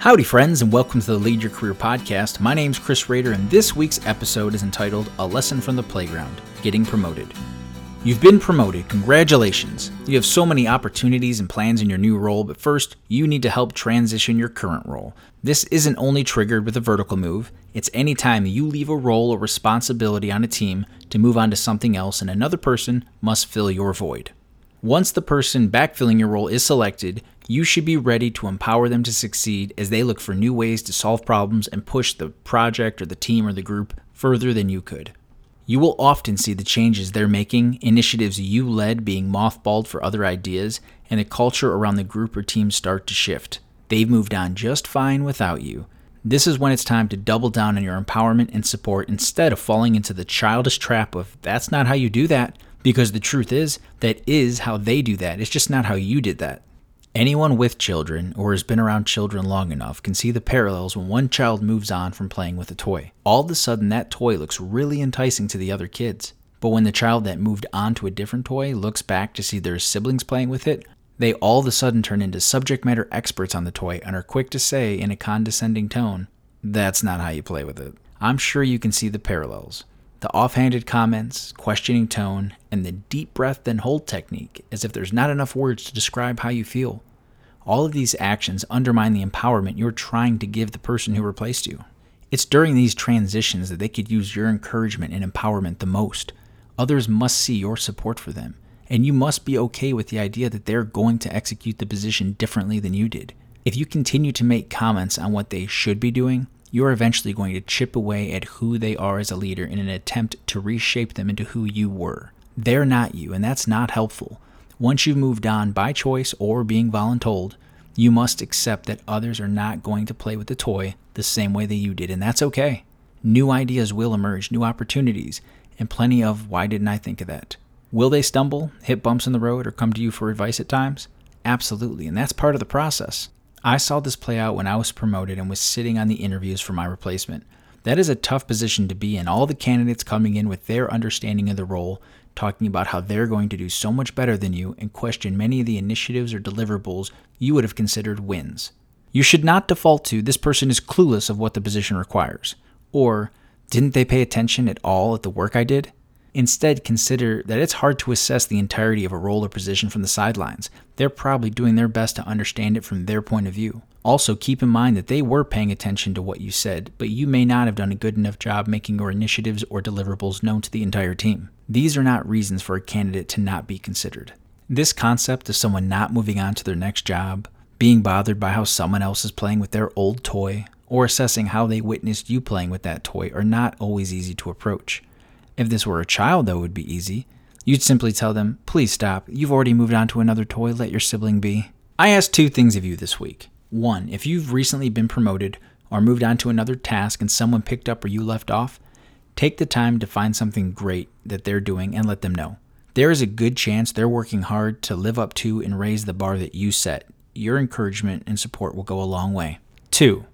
Howdy, friends, and welcome to the Lead Your Career podcast. My name's Chris Rader, and this week's episode is entitled A Lesson from the Playground Getting Promoted. You've been promoted. Congratulations. You have so many opportunities and plans in your new role, but first, you need to help transition your current role. This isn't only triggered with a vertical move, it's any time you leave a role or responsibility on a team to move on to something else, and another person must fill your void. Once the person backfilling your role is selected, you should be ready to empower them to succeed as they look for new ways to solve problems and push the project or the team or the group further than you could. You will often see the changes they're making, initiatives you led being mothballed for other ideas, and the culture around the group or team start to shift. They've moved on just fine without you. This is when it's time to double down on your empowerment and support instead of falling into the childish trap of that's not how you do that, because the truth is, that is how they do that. It's just not how you did that. Anyone with children or has been around children long enough can see the parallels when one child moves on from playing with a toy. All of a sudden, that toy looks really enticing to the other kids. But when the child that moved on to a different toy looks back to see their siblings playing with it, they all of a sudden turn into subject matter experts on the toy and are quick to say in a condescending tone, That's not how you play with it. I'm sure you can see the parallels. The offhanded comments, questioning tone, and the deep breath then hold technique, as if there's not enough words to describe how you feel. All of these actions undermine the empowerment you're trying to give the person who replaced you. It's during these transitions that they could use your encouragement and empowerment the most. Others must see your support for them, and you must be okay with the idea that they're going to execute the position differently than you did. If you continue to make comments on what they should be doing, you are eventually going to chip away at who they are as a leader in an attempt to reshape them into who you were. They're not you, and that's not helpful. Once you've moved on by choice or being voluntold, you must accept that others are not going to play with the toy the same way that you did, and that's okay. New ideas will emerge, new opportunities, and plenty of why didn't I think of that? Will they stumble, hit bumps in the road, or come to you for advice at times? Absolutely, and that's part of the process. I saw this play out when I was promoted and was sitting on the interviews for my replacement. That is a tough position to be in. All the candidates coming in with their understanding of the role, talking about how they're going to do so much better than you, and question many of the initiatives or deliverables you would have considered wins. You should not default to this person is clueless of what the position requires, or didn't they pay attention at all at the work I did? Instead, consider that it's hard to assess the entirety of a role or position from the sidelines. They're probably doing their best to understand it from their point of view. Also, keep in mind that they were paying attention to what you said, but you may not have done a good enough job making your initiatives or deliverables known to the entire team. These are not reasons for a candidate to not be considered. This concept of someone not moving on to their next job, being bothered by how someone else is playing with their old toy, or assessing how they witnessed you playing with that toy are not always easy to approach. If this were a child, though, it would be easy. You'd simply tell them, please stop. You've already moved on to another toy. Let your sibling be. I asked two things of you this week. One, if you've recently been promoted or moved on to another task and someone picked up where you left off, take the time to find something great that they're doing and let them know. There is a good chance they're working hard to live up to and raise the bar that you set. Your encouragement and support will go a long way. Two,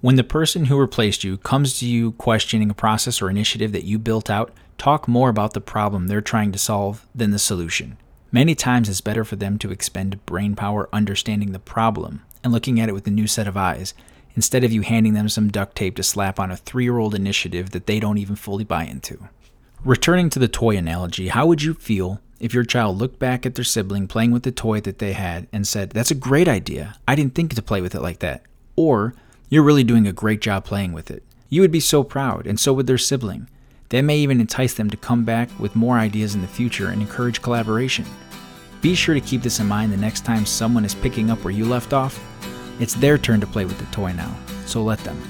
when the person who replaced you comes to you questioning a process or initiative that you built out, talk more about the problem they're trying to solve than the solution. Many times it's better for them to expend brain power understanding the problem and looking at it with a new set of eyes, instead of you handing them some duct tape to slap on a three year old initiative that they don't even fully buy into. Returning to the toy analogy, how would you feel if your child looked back at their sibling playing with the toy that they had and said, That's a great idea. I didn't think to play with it like that. Or, you're really doing a great job playing with it. You would be so proud, and so would their sibling. That may even entice them to come back with more ideas in the future and encourage collaboration. Be sure to keep this in mind the next time someone is picking up where you left off. It's their turn to play with the toy now, so let them.